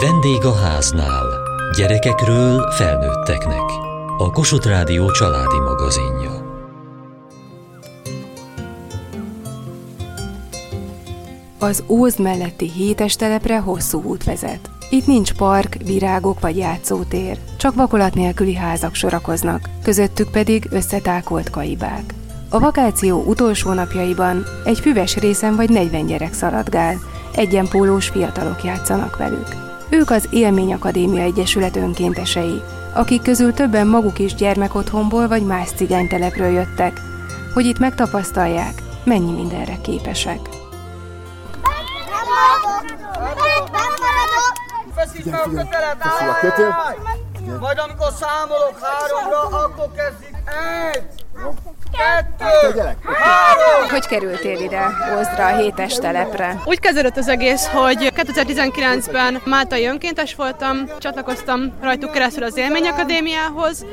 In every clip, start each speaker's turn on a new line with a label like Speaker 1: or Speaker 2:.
Speaker 1: Vendég a háznál. Gyerekekről felnőtteknek. A Kossuth Rádió családi magazinja.
Speaker 2: Az Ózd melletti hétes telepre hosszú út vezet. Itt nincs park, virágok vagy játszótér, csak vakolat nélküli házak sorakoznak, közöttük pedig összetákolt kaibák. A vakáció utolsó napjaiban egy füves részen vagy 40 gyerek szaladgál, egyenpólós fiatalok játszanak velük. Ők az Élmény Akadémia Egyesület önkéntesei, akik közül többen maguk is gyermekotthonból vagy más cigánytelepről jöttek, hogy itt megtapasztalják, mennyi mindenre képesek.
Speaker 3: Majd amikor számolok háromra, akkor kezdik. Egy! Kettő! Három!
Speaker 2: Hogy kerültél ide, Ózdra, a hétes telepre?
Speaker 4: Úgy kezdődött az egész, hogy 2019-ben Máltai önkéntes voltam, csatlakoztam rajtuk keresztül az Élmény Akadémiához,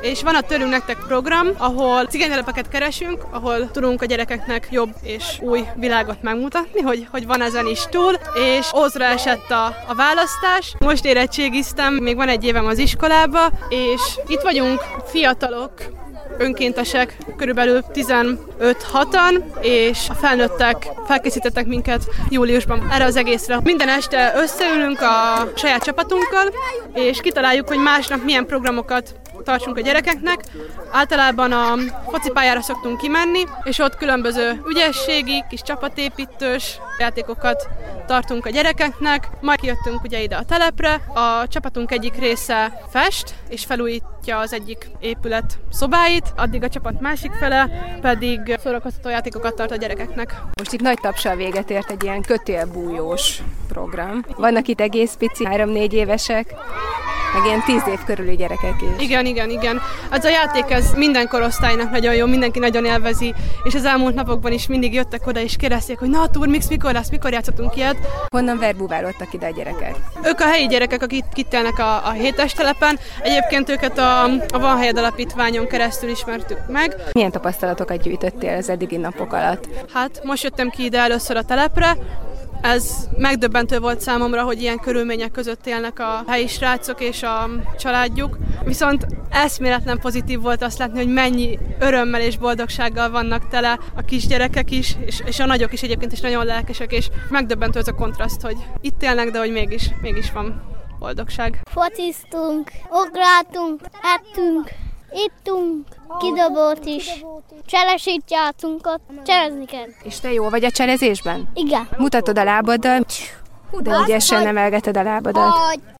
Speaker 4: és van a tőlünk nektek program, ahol cigánytelepeket keresünk, ahol tudunk a gyerekeknek jobb és új világot megmutatni, hogy, hogy van ezen is túl, és Ózra esett a, a választás. Most érettségiztem, még van egy évem az iskolába, és itt vagyunk fiatalok, önkéntesek, körülbelül 15-6-an, és a felnőttek felkészítettek minket júliusban erre az egészre. Minden este összeülünk a saját csapatunkkal, és kitaláljuk, hogy másnap milyen programokat tartsunk a gyerekeknek. Általában a focipályára szoktunk kimenni, és ott különböző ügyességi, kis csapatépítős játékokat tartunk a gyerekeknek. Majd kijöttünk ugye ide a telepre. A csapatunk egyik része fest, és felújítja az egyik épület szobáit, addig a csapat másik fele pedig szórakoztató játékokat tart a gyerekeknek.
Speaker 2: Most itt nagy tapsal véget ért egy ilyen kötélbújós program. Vannak itt egész pici, három-négy évesek, meg ilyen tíz év körüli gyerekek is.
Speaker 4: Igen, igen, igen. Ez a játék ez minden korosztálynak nagyon jó, mindenki nagyon élvezi, és az elmúlt napokban is mindig jöttek oda és kérdezték, hogy na a Turmix mikor lesz, mikor játszhatunk ilyet.
Speaker 2: Honnan verbúválódtak ide a gyerekek?
Speaker 4: Ők a helyi gyerekek, akik itt élnek a, a hétes telepen. Egyébként őket a, a Van Helyed Alapítványon keresztül ismertük meg.
Speaker 2: Milyen tapasztalatokat gyűjtöttél az eddigi napok alatt?
Speaker 4: Hát most jöttem ki ide először a telepre, ez megdöbbentő volt számomra, hogy ilyen körülmények között élnek a helyi srácok és a családjuk. Viszont eszméletlen pozitív volt azt látni, hogy mennyi örömmel és boldogsággal vannak tele a kisgyerekek is, és, és a nagyok is egyébként is nagyon lelkesek, és megdöbbentő az a kontraszt, hogy itt élnek, de hogy mégis, mégis van boldogság.
Speaker 5: Fociztunk, ugráltunk, ettünk, ittunk, kidobót is. Cselesít játszunk ott, cselezni kell.
Speaker 2: És te jó vagy a cselezésben?
Speaker 5: Igen.
Speaker 2: Mutatod a lábaddal, Hú, de ügyesen emelgeted a lábadat.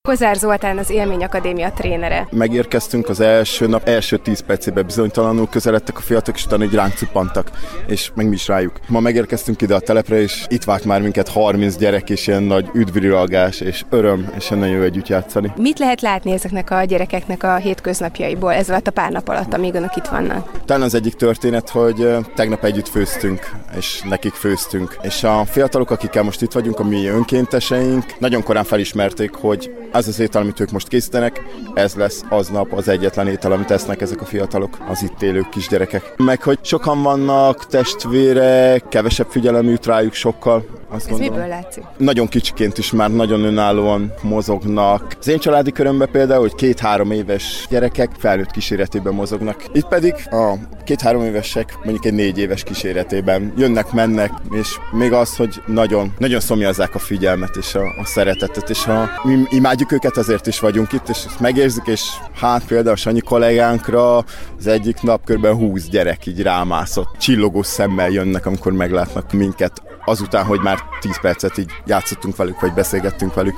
Speaker 2: Kozár Zoltán az Élmény Akadémia trénere.
Speaker 6: Megérkeztünk az első nap, első 10 percében bizonytalanul közeledtek a fiatalok, és utána egy ránk cuppantak, és meg mi is rájuk. Ma megérkeztünk ide a telepre, és itt várt már minket 30 gyerek, és ilyen nagy üdvrivalgás, és öröm, és nagyon jó együtt játszani.
Speaker 2: Mit lehet látni ezeknek a gyerekeknek a hétköznapjaiból ez alatt a pár nap alatt, amíg önök itt vannak?
Speaker 6: Talán az egyik történet, hogy tegnap együtt főztünk, és nekik főztünk. És a fiatalok, akikkel most itt vagyunk, a mi önkénteseink, nagyon korán felismerték, hogy az az étel, amit ők most készítenek, ez lesz aznap az egyetlen étel, amit esznek ezek a fiatalok, az itt élő kisgyerekek. Meg hogy sokan vannak, testvérek, kevesebb figyelem jut rájuk sokkal. Azt
Speaker 2: Ez
Speaker 6: gondolom.
Speaker 2: miből látszik?
Speaker 6: Nagyon kicsiként is már nagyon önállóan mozognak. Az én családi körömben például, hogy két-három éves gyerekek felnőtt kíséretében mozognak. Itt pedig a két-három évesek mondjuk egy négy éves kíséretében jönnek, mennek, és még az, hogy nagyon, nagyon szomjazzák a figyelmet és a, a szeretetet, és ha mi imádjuk őket, azért is vagyunk itt, és ezt megérzik, és hát például a Sanyi kollégánkra az egyik nap kb. 20 gyerek így rámászott, csillogó szemmel jönnek, amikor meglátnak minket, azután, hogy már 10 percet így játszottunk velük, vagy beszélgettünk velük.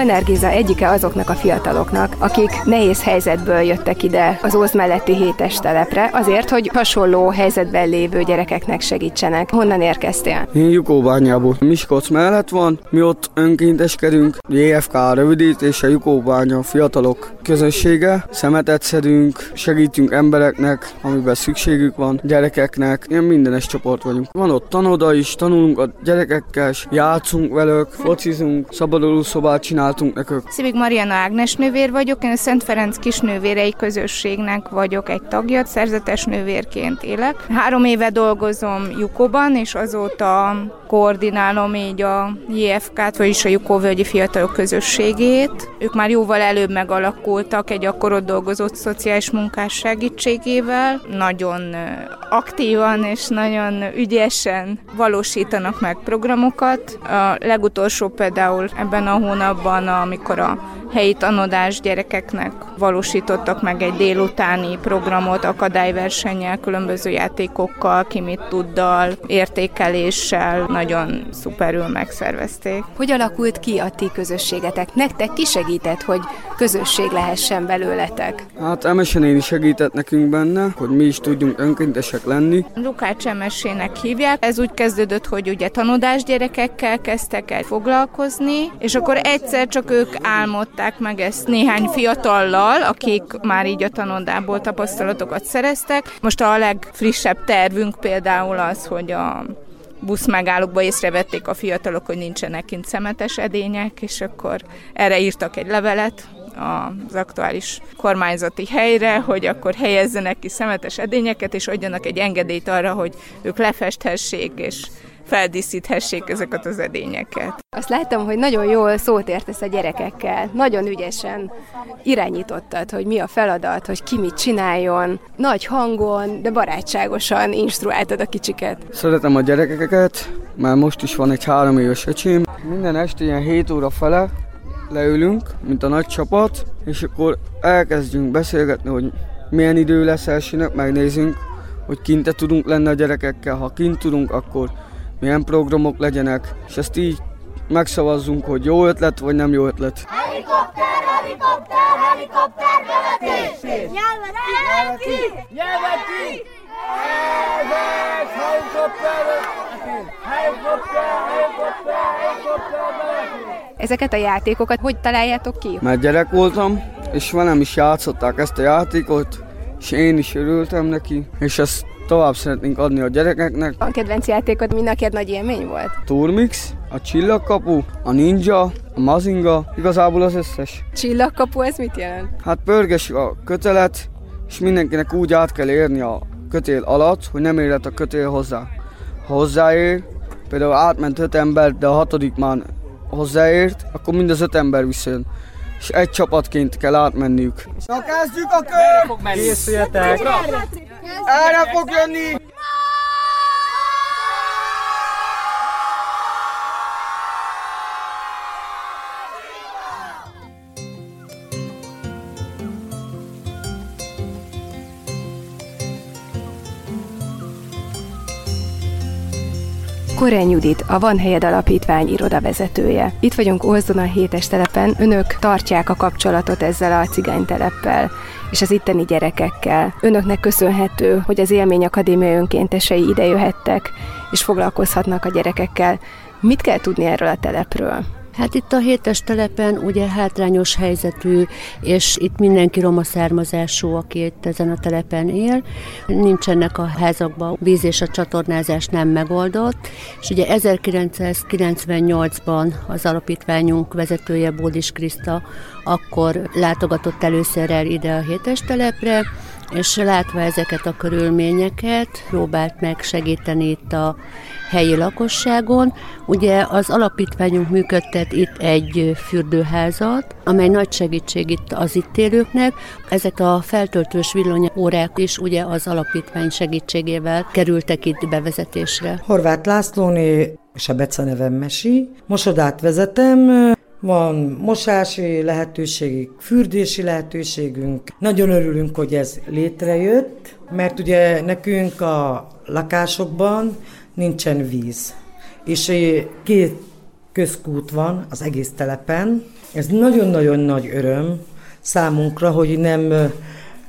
Speaker 2: Molnár Géza egyike azoknak a fiataloknak, akik nehéz helyzetből jöttek ide az Ózd melletti hétes telepre, azért, hogy hasonló helyzetben lévő gyerekeknek segítsenek. Honnan érkeztél?
Speaker 7: Én Jukóbányából. Miskolc mellett van, mi ott önkénteskedünk, JFK rövidítése Jukóbánya fiatalok közössége, szemetet szedünk, segítünk embereknek, amiben szükségük van, gyerekeknek, ilyen mindenes csoport vagyunk. Van ott tanoda is, tanulunk a gyerekekkel, játszunk velük, focizunk, szabaduló szobát csinálunk, csináltunk nekük.
Speaker 8: Szivik Mariana Ágnes nővér vagyok, én a Szent Ferenc kisnővérei közösségnek vagyok egy tagja, szerzetes nővérként élek. Három éve dolgozom Jukóban, és azóta koordinálom így a JFK-t, vagyis a Jukó völgyi fiatalok közösségét. Ők már jóval előbb megalakultak egy akkor ott dolgozott szociális munkás segítségével. Nagyon aktívan és nagyon ügyesen valósítanak meg programokat. A legutolsó például ebben a hónapban, amikor a helyi tanodás gyerekeknek valósítottak meg egy délutáni programot akadályversennyel, különböző játékokkal, ki mit tuddal, értékeléssel, nagyon szuperül megszervezték.
Speaker 2: Hogy alakult ki a ti közösségetek? Nektek ki segített, hogy közösség lehessen belőletek?
Speaker 7: Hát Emesen én is segített nekünk benne, hogy mi is tudjunk önkéntesek lenni.
Speaker 8: Lukács Emesének hívják. Ez úgy kezdődött, hogy ugye tanodás gyerekekkel kezdtek el foglalkozni, és akkor egyszer csak ők álmodták meg ezt néhány fiatallal, akik már így a tanodából tapasztalatokat szereztek. Most a legfrissebb tervünk például az, hogy a busz megállókba észrevették a fiatalok, hogy nincsenek kint szemetes edények, és akkor erre írtak egy levelet, az aktuális kormányzati helyre, hogy akkor helyezzenek ki szemetes edényeket, és adjanak egy engedélyt arra, hogy ők lefesthessék, és feldíszíthessék ezeket az edényeket.
Speaker 2: Azt láttam, hogy nagyon jól szót értesz a gyerekekkel, nagyon ügyesen irányítottad, hogy mi a feladat, hogy ki mit csináljon, nagy hangon, de barátságosan instruáltad a kicsiket.
Speaker 7: Szeretem a gyerekeket, már most is van egy három éves öcsém. Minden este ilyen 7 óra fele leülünk, mint a nagy csapat, és akkor elkezdjünk beszélgetni, hogy milyen idő lesz elsőnek, megnézünk, hogy kint tudunk lenni a gyerekekkel, ha kint tudunk, akkor milyen programok legyenek, és ezt így megszavazzunk, hogy jó ötlet vagy nem jó ötlet.
Speaker 9: Helikopter, helikopter, helikopter, bevetés! Nyelvet ki! Nyelvet ki!
Speaker 3: Helikopter, helikopter, helikopter, helikopter,
Speaker 2: Ezeket a játékokat hogy találjátok ki?
Speaker 7: Mert gyerek voltam, és velem is játszották ezt a játékot, és én is örültem neki, és ezt tovább szeretnénk adni a gyerekeknek.
Speaker 2: A kedvenc játékod mind neked nagy élmény volt?
Speaker 7: Turmix, a csillagkapu, a ninja, a mazinga, igazából az összes.
Speaker 2: Csillagkapu, ez mit jelent?
Speaker 7: Hát pörges a kötelet, és mindenkinek úgy át kell érni a kötél alatt, hogy nem érhet a kötél hozzá. Ha hozzáér, például átment öt ember, de a hatodik már hozzáért, akkor mind az öt ember visszajön és egy csapatként kell átmenniük.
Speaker 3: Na kezdjük a kör!
Speaker 7: Készüljetek!
Speaker 3: Erre fog
Speaker 2: Koren Judit, a Van Helyed Alapítvány irodavezetője. Itt vagyunk Olzon a hétes telepen, önök tartják a kapcsolatot ezzel a cigányteleppel és az itteni gyerekekkel. Önöknek köszönhető, hogy az Élmény Akadémia önkéntesei idejöhettek, és foglalkozhatnak a gyerekekkel. Mit kell tudni erről a telepről?
Speaker 10: Hát itt a hétes telepen ugye hátrányos helyzetű, és itt mindenki roma származású, aki itt ezen a telepen él. Nincsenek a házakban víz és a csatornázás nem megoldott, és ugye 1998-ban az alapítványunk vezetője Bódis Kriszta akkor látogatott először el ide a hétes telepre, és látva ezeket a körülményeket, próbált meg segíteni itt a helyi lakosságon. Ugye az alapítványunk működtet itt egy fürdőházat, amely nagy segítség itt az itt élőknek. Ezek a feltöltős villanyórák is ugye az alapítvány segítségével kerültek itt bevezetésre.
Speaker 11: Horváth Lászlóné, Sebeca nevem Mesi. Mosodát vezetem, van mosási lehetőségünk, fürdési lehetőségünk. Nagyon örülünk, hogy ez létrejött, mert ugye nekünk a lakásokban nincsen víz. És két közkút van az egész telepen. Ez nagyon-nagyon nagy öröm számunkra, hogy nem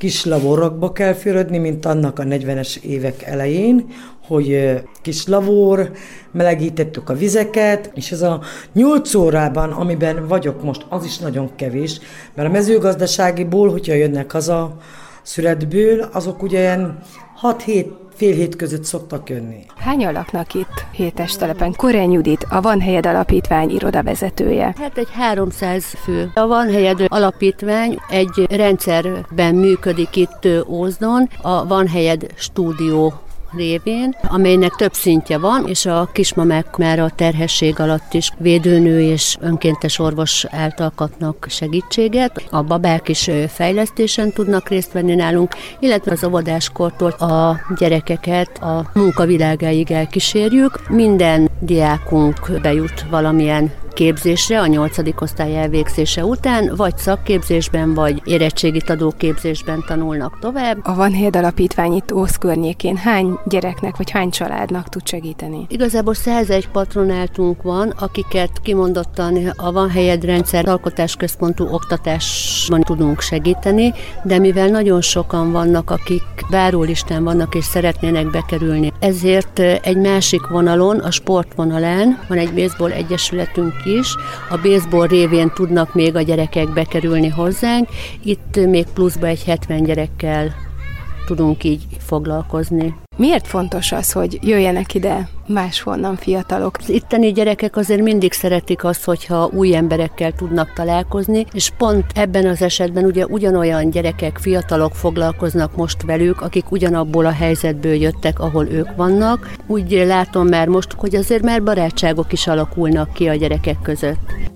Speaker 11: kis laborokba kell fürödni, mint annak a 40-es évek elején, hogy kis lavor, melegítettük a vizeket, és ez a 8 órában, amiben vagyok most, az is nagyon kevés, mert a mezőgazdaságiból, hogyha jönnek haza születből, azok ugye ilyen 6-7 fél hét között szoktak jönni.
Speaker 2: Hányan laknak itt hétes telepen? Koren Judit, a Van Helyed Alapítvány irodavezetője.
Speaker 10: Hát egy 300 fő. A Van Helyed Alapítvány egy rendszerben működik itt Ózdon, a Van Helyed Stúdió révén, amelynek több szintje van, és a kismamák már a terhesség alatt is védőnő és önkéntes orvos által kapnak segítséget. A babák is fejlesztésen tudnak részt venni nálunk, illetve az óvodáskortól a gyerekeket a munkavilágáig elkísérjük. Minden diákunk bejut valamilyen képzésre a nyolcadik osztály elvégzése után, vagy szakképzésben, vagy érettségit adó képzésben tanulnak tovább.
Speaker 2: A Van Hét Alapítvány itt Ósz környékén hány gyereknek vagy hány családnak tud segíteni?
Speaker 10: Igazából 101 patronáltunk van, akiket kimondottan a Van Helyed rendszer alkotásközpontú oktatásban tudunk segíteni, de mivel nagyon sokan vannak, akik várólistán vannak és szeretnének bekerülni, ezért egy másik vonalon, a sportvonalán van egy baseball egyesületünk is. A baseball révén tudnak még a gyerekek bekerülni hozzánk. Itt még pluszba egy 70 gyerekkel tudunk így foglalkozni.
Speaker 2: Miért fontos az, hogy jöjjenek ide máshonnan fiatalok?
Speaker 10: Az itteni gyerekek azért mindig szeretik azt, hogyha új emberekkel tudnak találkozni, és pont ebben az esetben ugye ugyanolyan gyerekek, fiatalok foglalkoznak most velük, akik ugyanabból a helyzetből jöttek, ahol ők vannak. Úgy látom már most, hogy azért már barátságok is alakulnak ki a gyerekek között.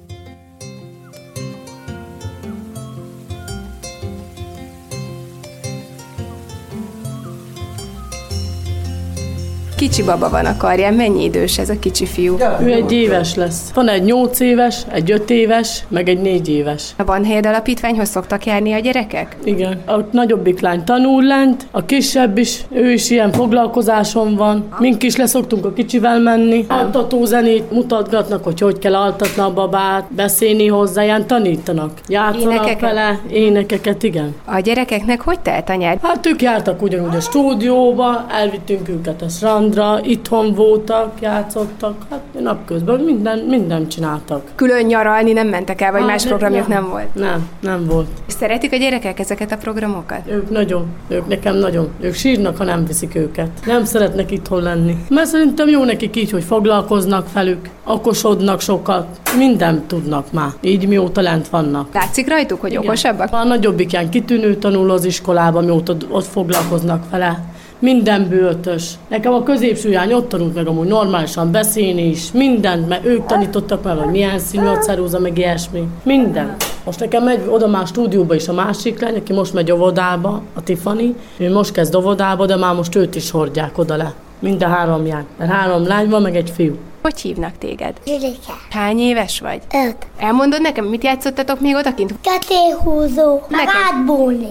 Speaker 2: Kicsi baba van a karján, mennyi idős ez a kicsi fiú?
Speaker 12: Ő egy éves lesz. Van egy nyolc éves, egy öt éves, meg egy négy éves.
Speaker 2: A Van Helyed Alapítványhoz szoktak járni a gyerekek?
Speaker 12: Igen. A nagyobbik lány tanul lent, a kisebb is, ő is ilyen foglalkozáson van. Mink is leszoktunk a kicsivel menni. Altató zenét mutatgatnak, hogy hogy kell altatni a babát, beszélni hozzá, ilyen tanítanak. Játszanak énekeket? vele, énekeket, igen.
Speaker 2: A gyerekeknek hogy telt a nyár?
Speaker 12: Hát ők jártak ugyanúgy a stúdióba, elvittünk őket a strandra, itthon voltak, játszottak, hát napközben minden, minden csináltak.
Speaker 2: Külön nyaralni nem mentek el, vagy hát, más programjuk nem,
Speaker 12: nem
Speaker 2: volt?
Speaker 12: Nem, nem volt.
Speaker 2: És szeretik a gyerekek ezeket a programokat?
Speaker 12: Ők nagyon, ők nekem nagyon. Ők sírnak, ha nem viszik őket. Nem szeretnek itthon lenni. Mert szerintem jó nekik így, hogy foglalkoznak velük, okosodnak sokat, mindent tudnak már. Így mióta lent vannak.
Speaker 2: Látszik rajtuk, hogy Igen. okosabbak?
Speaker 12: A nagyobbik ilyen kitűnő tanul az iskolában, mióta ott foglalkoznak vele minden böltös. Nekem a középső lány ott tanult meg amúgy normálisan beszélni is, mindent, mert ők tanítottak meg, hogy milyen színű a ceruza, meg ilyesmi. Minden. Most nekem megy oda már stúdióba is a másik lány, aki most megy óvodába, a Tiffany. Ő most kezd óvodába, de már most őt is hordják oda le. Mind a három lány. Mert három lány van, meg egy fiú.
Speaker 2: Hogy hívnak téged?
Speaker 5: Zsirike.
Speaker 2: Hány éves vagy?
Speaker 5: Öt.
Speaker 2: Elmondod nekem, mit játszottatok még odakint?
Speaker 5: Ketéhúzó, meg átbúlni.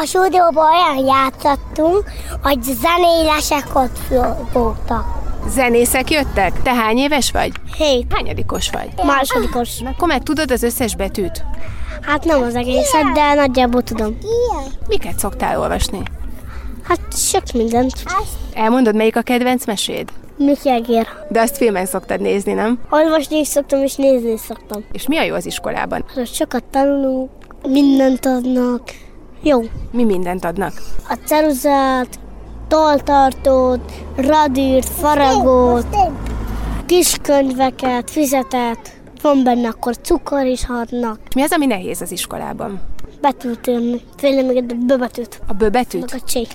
Speaker 5: A stúdióban olyan játszottunk, hogy zenélesek ott voltak.
Speaker 2: Zenészek jöttek? Te hány éves vagy?
Speaker 5: Hét.
Speaker 2: Hányadikos vagy?
Speaker 5: Másodikos.
Speaker 2: Na, akkor meg tudod az összes betűt?
Speaker 5: Hát nem az egészet, de nagyjából tudom.
Speaker 2: Miket szoktál olvasni?
Speaker 5: Hát sok mindent.
Speaker 2: Elmondod, melyik a kedvenc meséd?
Speaker 5: Miki Egér.
Speaker 2: De azt filmen szoktad nézni, nem?
Speaker 5: Olvasni is szoktam, és nézni is szoktam.
Speaker 2: És mi a jó az iskolában?
Speaker 5: Hát sokat tanulunk, mindent adnak. Jó.
Speaker 2: Mi mindent adnak?
Speaker 5: A ceruzát, toltartót, radírt, faragót, kiskönyveket, fizetet. Van benne akkor cukor is adnak.
Speaker 2: Mi az, ami nehéz az iskolában?
Speaker 5: Betűt írni. Félem még a böbetűt.
Speaker 2: A böbetűt?
Speaker 5: Meg a csé.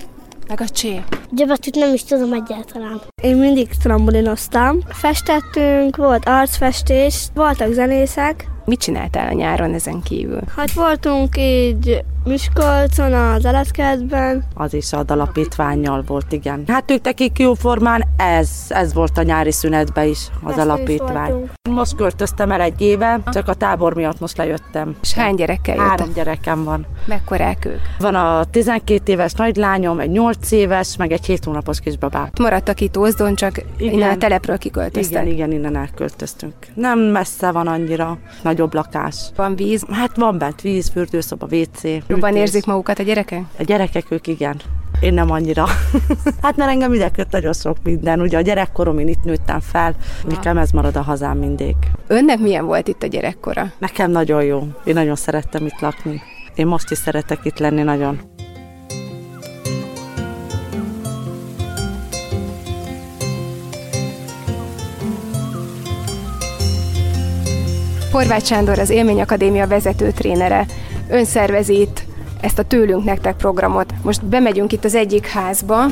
Speaker 2: Meg a csé.
Speaker 5: Gyöbetűt nem is tudom egyáltalán. Én mindig trambolinoztam. Festettünk, volt arcfestés, voltak zenészek.
Speaker 2: Mit csináltál a nyáron ezen kívül?
Speaker 5: Hát voltunk így Miskolcon, az Eletkertben.
Speaker 13: Az is a alapítványjal volt, igen. Hát ők nekik jóformán ez, ez volt a nyári szünetben is, az Ezt alapítvány. Most költöztem el egy éve, csak a tábor miatt most lejöttem.
Speaker 2: És hány gyerekkel jöttem?
Speaker 13: Három gyerekem van.
Speaker 2: Mekkorák ők?
Speaker 13: Van a 12 éves nagylányom, egy 8 éves, meg egy 7 hónapos kisbabám.
Speaker 2: Maradtak itt Ózdon, csak igen. innen a telepről kiköltöztek.
Speaker 13: Igen, igen, innen elköltöztünk. Nem messze van annyira, nagyobb lakás.
Speaker 2: Van víz?
Speaker 13: Hát van bent víz, fürdőszoba, WC.
Speaker 2: Jobban érzik magukat a gyerekek?
Speaker 13: A gyerekek ők igen. Én nem annyira. hát mert engem idekött nagyon sok minden. Ugye a gyerekkorom, én itt nőttem fel, nekem ez marad a hazám mindig.
Speaker 2: Önnek milyen volt itt a gyerekkora?
Speaker 13: Nekem nagyon jó. Én nagyon szerettem itt lakni. Én most is szeretek itt lenni nagyon.
Speaker 2: Horváth Sándor az Élmény Akadémia vezető trénere. Ön szervezi itt ezt a Tőlünk Nektek programot. Most bemegyünk itt az egyik házba,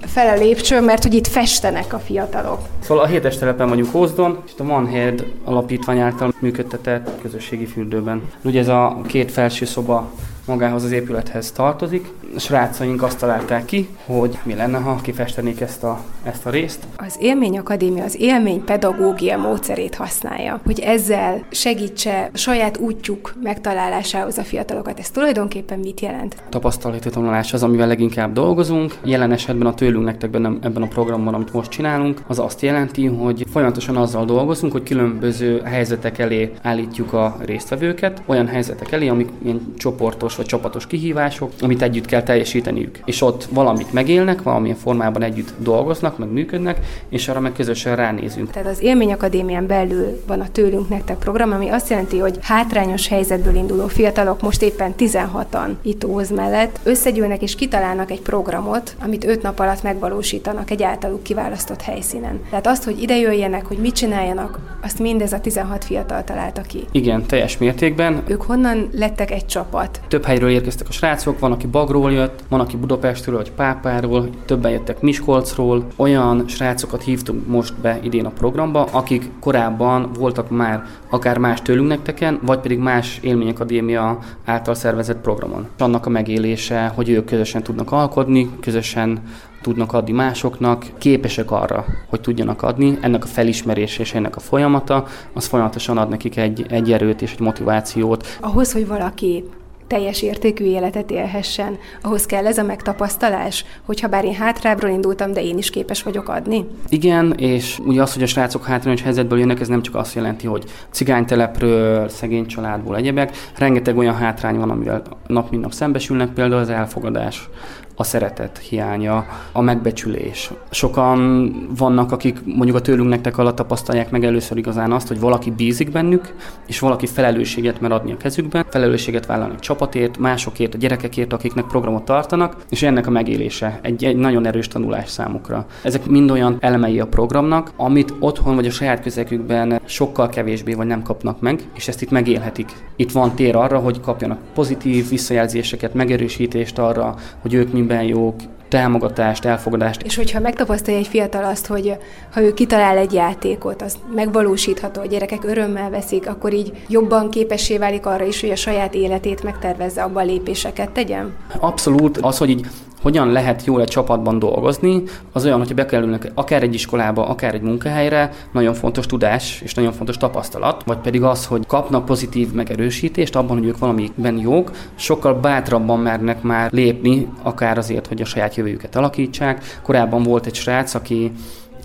Speaker 2: fel a lépcsőn, mert hogy itt festenek a fiatalok.
Speaker 14: Szóval a hétes telepen vagyunk Hózdon, és a Van Head alapítvány által működtetett közösségi fürdőben. Ugye ez a két felső szoba magához az épülethez tartozik. A srácaink azt találták ki, hogy mi lenne, ha kifestenék ezt a, ezt a részt.
Speaker 2: Az Élmény Akadémia az élmény pedagógia módszerét használja, hogy ezzel segítse a saját útjuk megtalálásához a fiatalokat. Ez tulajdonképpen mit jelent?
Speaker 14: Tapasztalati tanulás az, amivel leginkább dolgozunk. Jelen esetben a tőlünk nektek benne, ebben a programban, amit most csinálunk, az azt jelenti, hogy folyamatosan azzal dolgozunk, hogy különböző helyzetek elé állítjuk a résztvevőket, olyan helyzetek elé, amik ilyen csoportos csoportos vagy csapatos kihívások, amit együtt kell teljesíteniük. És ott valamit megélnek, valamilyen formában együtt dolgoznak, meg működnek, és arra meg közösen ránézünk.
Speaker 2: Tehát az Élmény Akadémián belül van a Tőlünk Nektek program, ami azt jelenti, hogy hátrányos helyzetből induló fiatalok most éppen 16-an itt Óz mellett összegyűlnek és kitalálnak egy programot, amit 5 nap alatt megvalósítanak egy általuk kiválasztott helyszínen. Tehát azt, hogy ide jöjjenek, hogy mit csináljanak, azt mindez a 16 fiatal találta ki.
Speaker 14: Igen, teljes mértékben.
Speaker 2: Ők honnan lettek egy csapat?
Speaker 14: Több több helyről érkeztek a srácok, van, aki Bagról jött, van, aki Budapestről, vagy Pápáról, többen jöttek Miskolcról. Olyan srácokat hívtunk most be idén a programba, akik korábban voltak már akár más tőlünk nekteken, vagy pedig más élményakadémia által szervezett programon. Annak a megélése, hogy ők közösen tudnak alkotni, közösen tudnak adni másoknak, képesek arra, hogy tudjanak adni, ennek a felismerése és ennek a folyamata, az folyamatosan ad nekik egy, egy erőt és egy motivációt.
Speaker 2: Ahhoz, hogy valaki teljes értékű életet élhessen. Ahhoz kell ez a megtapasztalás, hogyha bár én hátrábbról indultam, de én is képes vagyok adni?
Speaker 14: Igen, és ugye az, hogy a srácok hátrányos helyzetből jönnek, ez nem csak azt jelenti, hogy cigánytelepről, szegény családból, egyebek. Rengeteg olyan hátrány van, amivel nap mint nap szembesülnek, például az elfogadás, a szeretet hiánya, a megbecsülés. Sokan vannak, akik mondjuk a tőlünk nektek alatt tapasztalják meg először igazán azt, hogy valaki bízik bennük, és valaki felelősséget mer adni a kezükben, felelősséget vállalni a csapatért, másokért, a gyerekekért, akiknek programot tartanak, és ennek a megélése egy, egy nagyon erős tanulás számukra. Ezek mind olyan elemei a programnak, amit otthon vagy a saját közegükben sokkal kevésbé vagy nem kapnak meg, és ezt itt megélhetik. Itt van tér arra, hogy kapjanak pozitív visszajelzéseket, megerősítést arra, hogy ők mi mindenben jók, támogatást, elfogadást.
Speaker 2: És hogyha megtapasztalja egy fiatal azt, hogy ha ő kitalál egy játékot, az megvalósítható, a gyerekek örömmel veszik, akkor így jobban képessé válik arra is, hogy a saját életét megtervezze, abban lépéseket tegyen?
Speaker 14: Abszolút. Az, hogy így hogyan lehet jól egy csapatban dolgozni, az olyan, hogyha bekerülnek akár egy iskolába, akár egy munkahelyre, nagyon fontos tudás és nagyon fontos tapasztalat, vagy pedig az, hogy kapnak pozitív megerősítést abban, hogy ők valamiben jók, sokkal bátrabban mernek már lépni, akár azért, hogy a saját jövőjüket alakítsák. Korábban volt egy srác, aki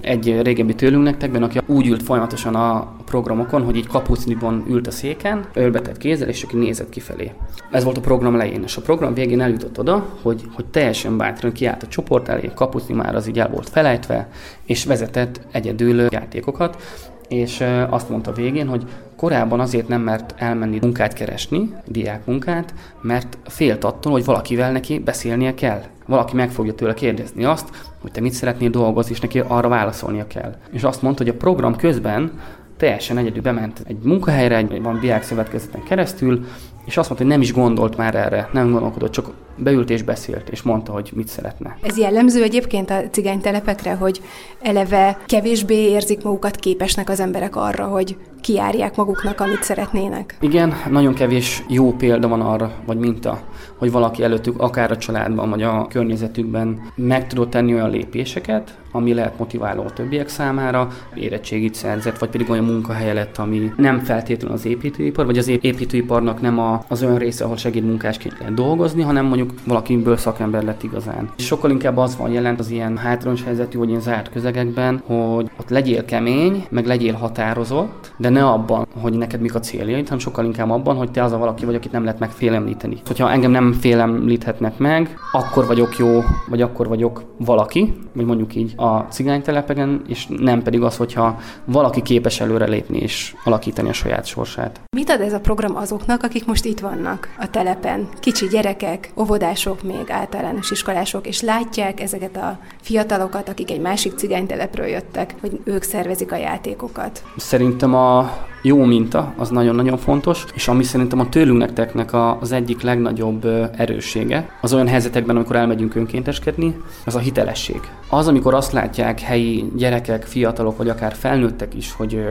Speaker 14: egy régebbi tőlünk nektekben, aki úgy ült folyamatosan a programokon, hogy így kapucniban ült a széken, ölbetett kézzel, és aki nézett kifelé. Ez volt a program elején, és a program végén eljutott oda, hogy, hogy teljesen bátran kiállt a csoport elé, kapucni már az így el volt felejtve, és vezetett egyedül játékokat, és azt mondta végén, hogy korábban azért nem mert elmenni munkát keresni, diák munkát, mert félt attól, hogy valakivel neki beszélnie kell. Valaki meg fogja tőle kérdezni azt, hogy te mit szeretnél dolgozni, és neki arra válaszolnia kell. És azt mondta, hogy a program közben teljesen egyedül bement egy munkahelyre, egy van diák szövetkezeten keresztül, és azt mondta, hogy nem is gondolt már erre, nem gondolkodott, csak beült és beszélt, és mondta, hogy mit szeretne.
Speaker 2: Ez jellemző egyébként a cigánytelepekre, hogy eleve kevésbé érzik magukat képesnek az emberek arra, hogy kiárják maguknak, amit szeretnének.
Speaker 14: Igen, nagyon kevés jó példa van arra, vagy minta, hogy valaki előttük, akár a családban, vagy a környezetükben meg tudott tenni olyan lépéseket, ami lehet motiváló a többiek számára, érettségit szerzett, vagy pedig olyan munkahelye lett, ami nem feltétlenül az építőipar, vagy az építőiparnak nem a, az olyan része, ahol segédmunkásként lehet dolgozni, hanem mondjuk valakiből szakember lett igazán. Sokkal inkább az van jelent az ilyen hátrányos helyzetű, vagy ilyen zárt közegekben, hogy ott legyél kemény, meg legyél határozott, de ne abban, hogy neked mik a céljaid, hanem sokkal inkább abban, hogy te az a valaki vagy, akit nem lehet megfélemlíteni. Hogyha engem nem félemlíthetnek meg, akkor vagyok jó, vagy akkor vagyok valaki, vagy mondjuk így a cigánytelepeken, és nem pedig az, hogyha valaki képes előrelépni és alakítani a saját sorsát.
Speaker 2: Mit ad ez a program azoknak, akik most itt vannak a telepen? Kicsi gyerekek, óvodások, még általános iskolások, és látják ezeket a fiatalokat, akik egy másik cigánytelepről jöttek, hogy ők szervezik a játékokat.
Speaker 14: Szerintem a jó minta, az nagyon-nagyon fontos, és ami szerintem a tőlünk nekteknek az egyik legnagyobb erőssége, az olyan helyzetekben, amikor elmegyünk önkénteskedni, az a hitelesség. Az, amikor azt látják helyi gyerekek, fiatalok, vagy akár felnőttek is, hogy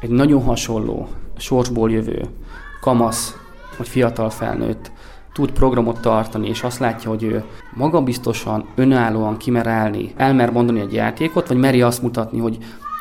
Speaker 14: egy nagyon hasonló sorsból jövő kamasz, vagy fiatal felnőtt tud programot tartani, és azt látja, hogy ő magabiztosan, önállóan kimer állni, elmer mondani egy játékot, vagy meri azt mutatni, hogy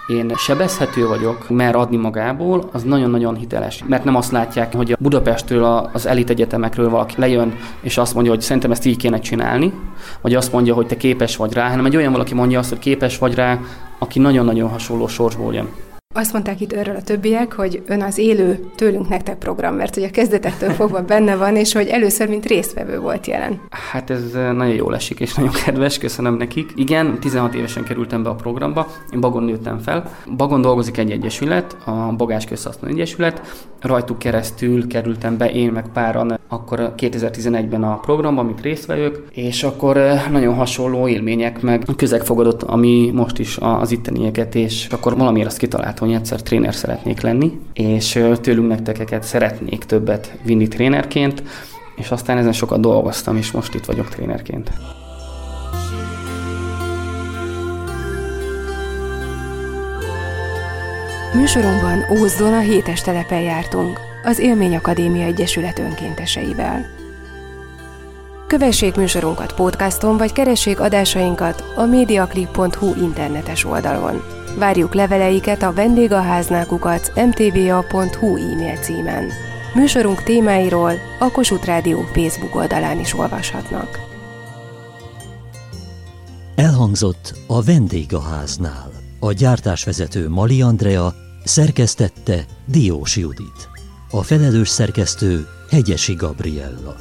Speaker 14: én sebezhető vagyok, mer adni magából, az nagyon-nagyon hiteles. Mert nem azt látják, hogy a Budapestről, az elit egyetemekről valaki lejön, és azt mondja, hogy szerintem ezt így kéne csinálni, vagy azt mondja, hogy te képes vagy rá, hanem egy olyan valaki mondja azt, hogy képes vagy rá, aki nagyon-nagyon hasonló sorsból jön.
Speaker 2: Azt mondták itt erről a többiek, hogy ön az élő tőlünk nektek program, mert ugye a kezdetektől fogva benne van, és hogy először, mint résztvevő volt jelen.
Speaker 14: Hát ez nagyon jól esik, és nagyon kedves, köszönöm nekik. Igen, 16 évesen kerültem be a programba, én Bagon nőttem fel. Bagon dolgozik egy egyesület, a Bagás Közhasznú Egyesület. Rajtuk keresztül kerültem be én meg páran akkor 2011-ben a programba, amit résztvevők, és akkor nagyon hasonló élmények, meg közeg fogadott, ami most is az ittenieket, és akkor valamiért azt kitaláltam, hogy egyszer tréner szeretnék lenni, és tőlünk nektekeket szeretnék többet vinni trénerként, és aztán ezen sokat dolgoztam, és most itt vagyok trénerként.
Speaker 2: Műsorunkban Ózdon a hétes telepen jártunk, az Élmény Akadémia Egyesület önkénteseivel. Kövessék műsorunkat podcaston, vagy keressék adásainkat a mediaclip.hu internetes oldalon. Várjuk leveleiket a vendégaháznákukat mtva.hu e-mail címen. Műsorunk témáiról a Kossuth Rádió Facebook oldalán is olvashatnak.
Speaker 1: Elhangzott a vendégháznál. A gyártásvezető Mali Andrea szerkesztette Diós Judit. A felelős szerkesztő Hegyesi Gabriella.